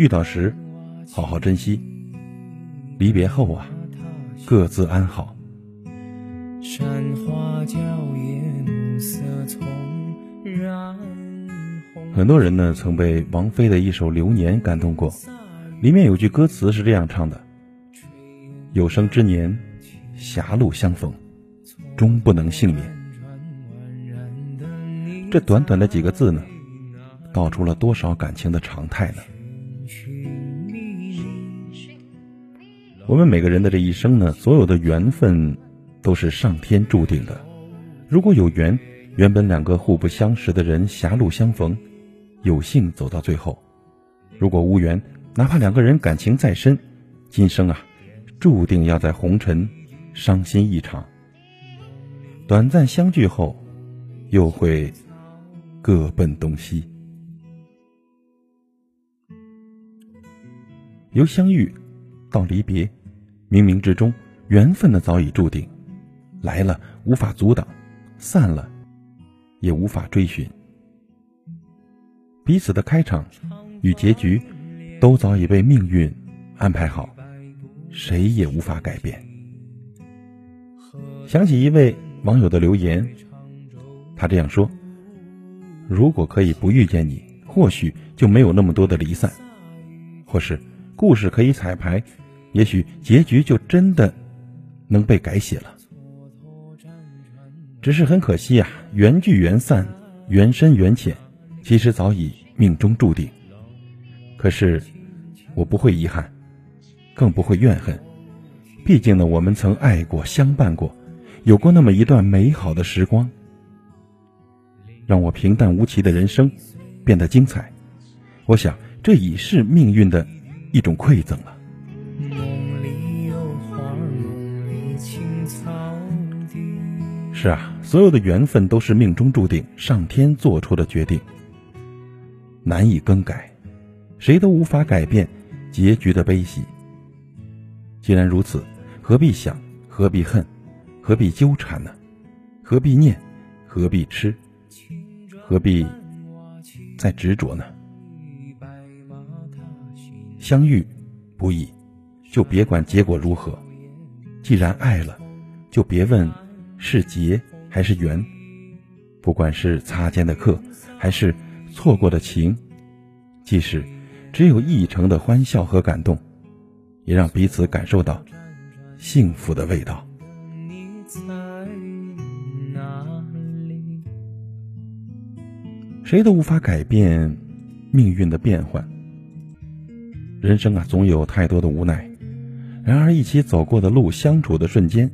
遇到时好好珍惜，离别后啊，各自安好。山花娇艳，色从染很多人呢曾被王菲的一首《流年》感动过，里面有句歌词是这样唱的：“有生之年，狭路相逢，终不能幸免。”这短短的几个字呢，道出了多少感情的常态呢？我们每个人的这一生呢，所有的缘分。都是上天注定的。如果有缘，原本两个互不相识的人狭路相逢，有幸走到最后；如果无缘，哪怕两个人感情再深，今生啊，注定要在红尘伤心一场。短暂相聚后，又会各奔东西。由相遇到离别，冥冥之中，缘分的早已注定。来了无法阻挡，散了也无法追寻。彼此的开场与结局都早已被命运安排好，谁也无法改变。想起一位网友的留言，他这样说：“如果可以不遇见你，或许就没有那么多的离散；或是故事可以彩排，也许结局就真的能被改写了。”只是很可惜啊，缘聚缘散，缘深缘浅，其实早已命中注定。可是，我不会遗憾，更不会怨恨。毕竟呢，我们曾爱过，相伴过，有过那么一段美好的时光，让我平淡无奇的人生变得精彩。我想，这已是命运的一种馈赠了。是啊，所有的缘分都是命中注定，上天做出的决定，难以更改，谁都无法改变结局的悲喜。既然如此，何必想，何必恨，何必纠缠呢？何必念，何必痴，何必再执着呢？相遇不易，就别管结果如何。既然爱了，就别问。是劫还是缘？不管是擦肩的客，还是错过的情，即使只有一程的欢笑和感动，也让彼此感受到幸福的味道。谁都无法改变命运的变幻，人生啊，总有太多的无奈。然而，一起走过的路，相处的瞬间。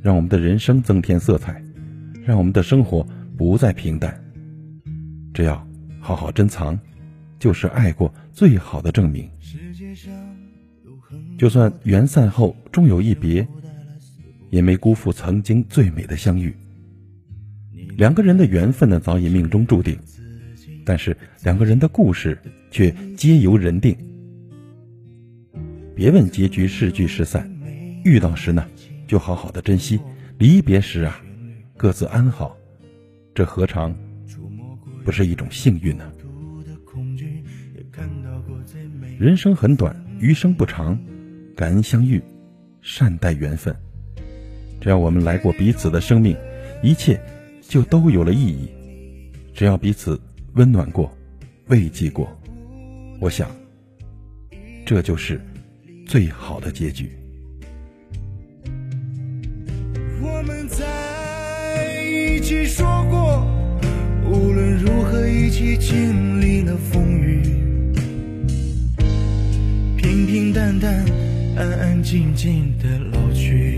让我们的人生增添色彩，让我们的生活不再平淡。只要好好珍藏，就是爱过最好的证明。就算缘散后终有一别，也没辜负曾经最美的相遇。两个人的缘分呢，早已命中注定，但是两个人的故事却皆由人定。别问结局是聚是散，遇到时呢？就好好的珍惜，离别时啊，各自安好，这何尝不是一种幸运呢？人生很短，余生不长，感恩相遇，善待缘分。只要我们来过彼此的生命，一切就都有了意义。只要彼此温暖过，慰藉过，我想，这就是最好的结局。我们在一起说过，无论如何一起经历了风雨，平平淡淡，安安静静的老去。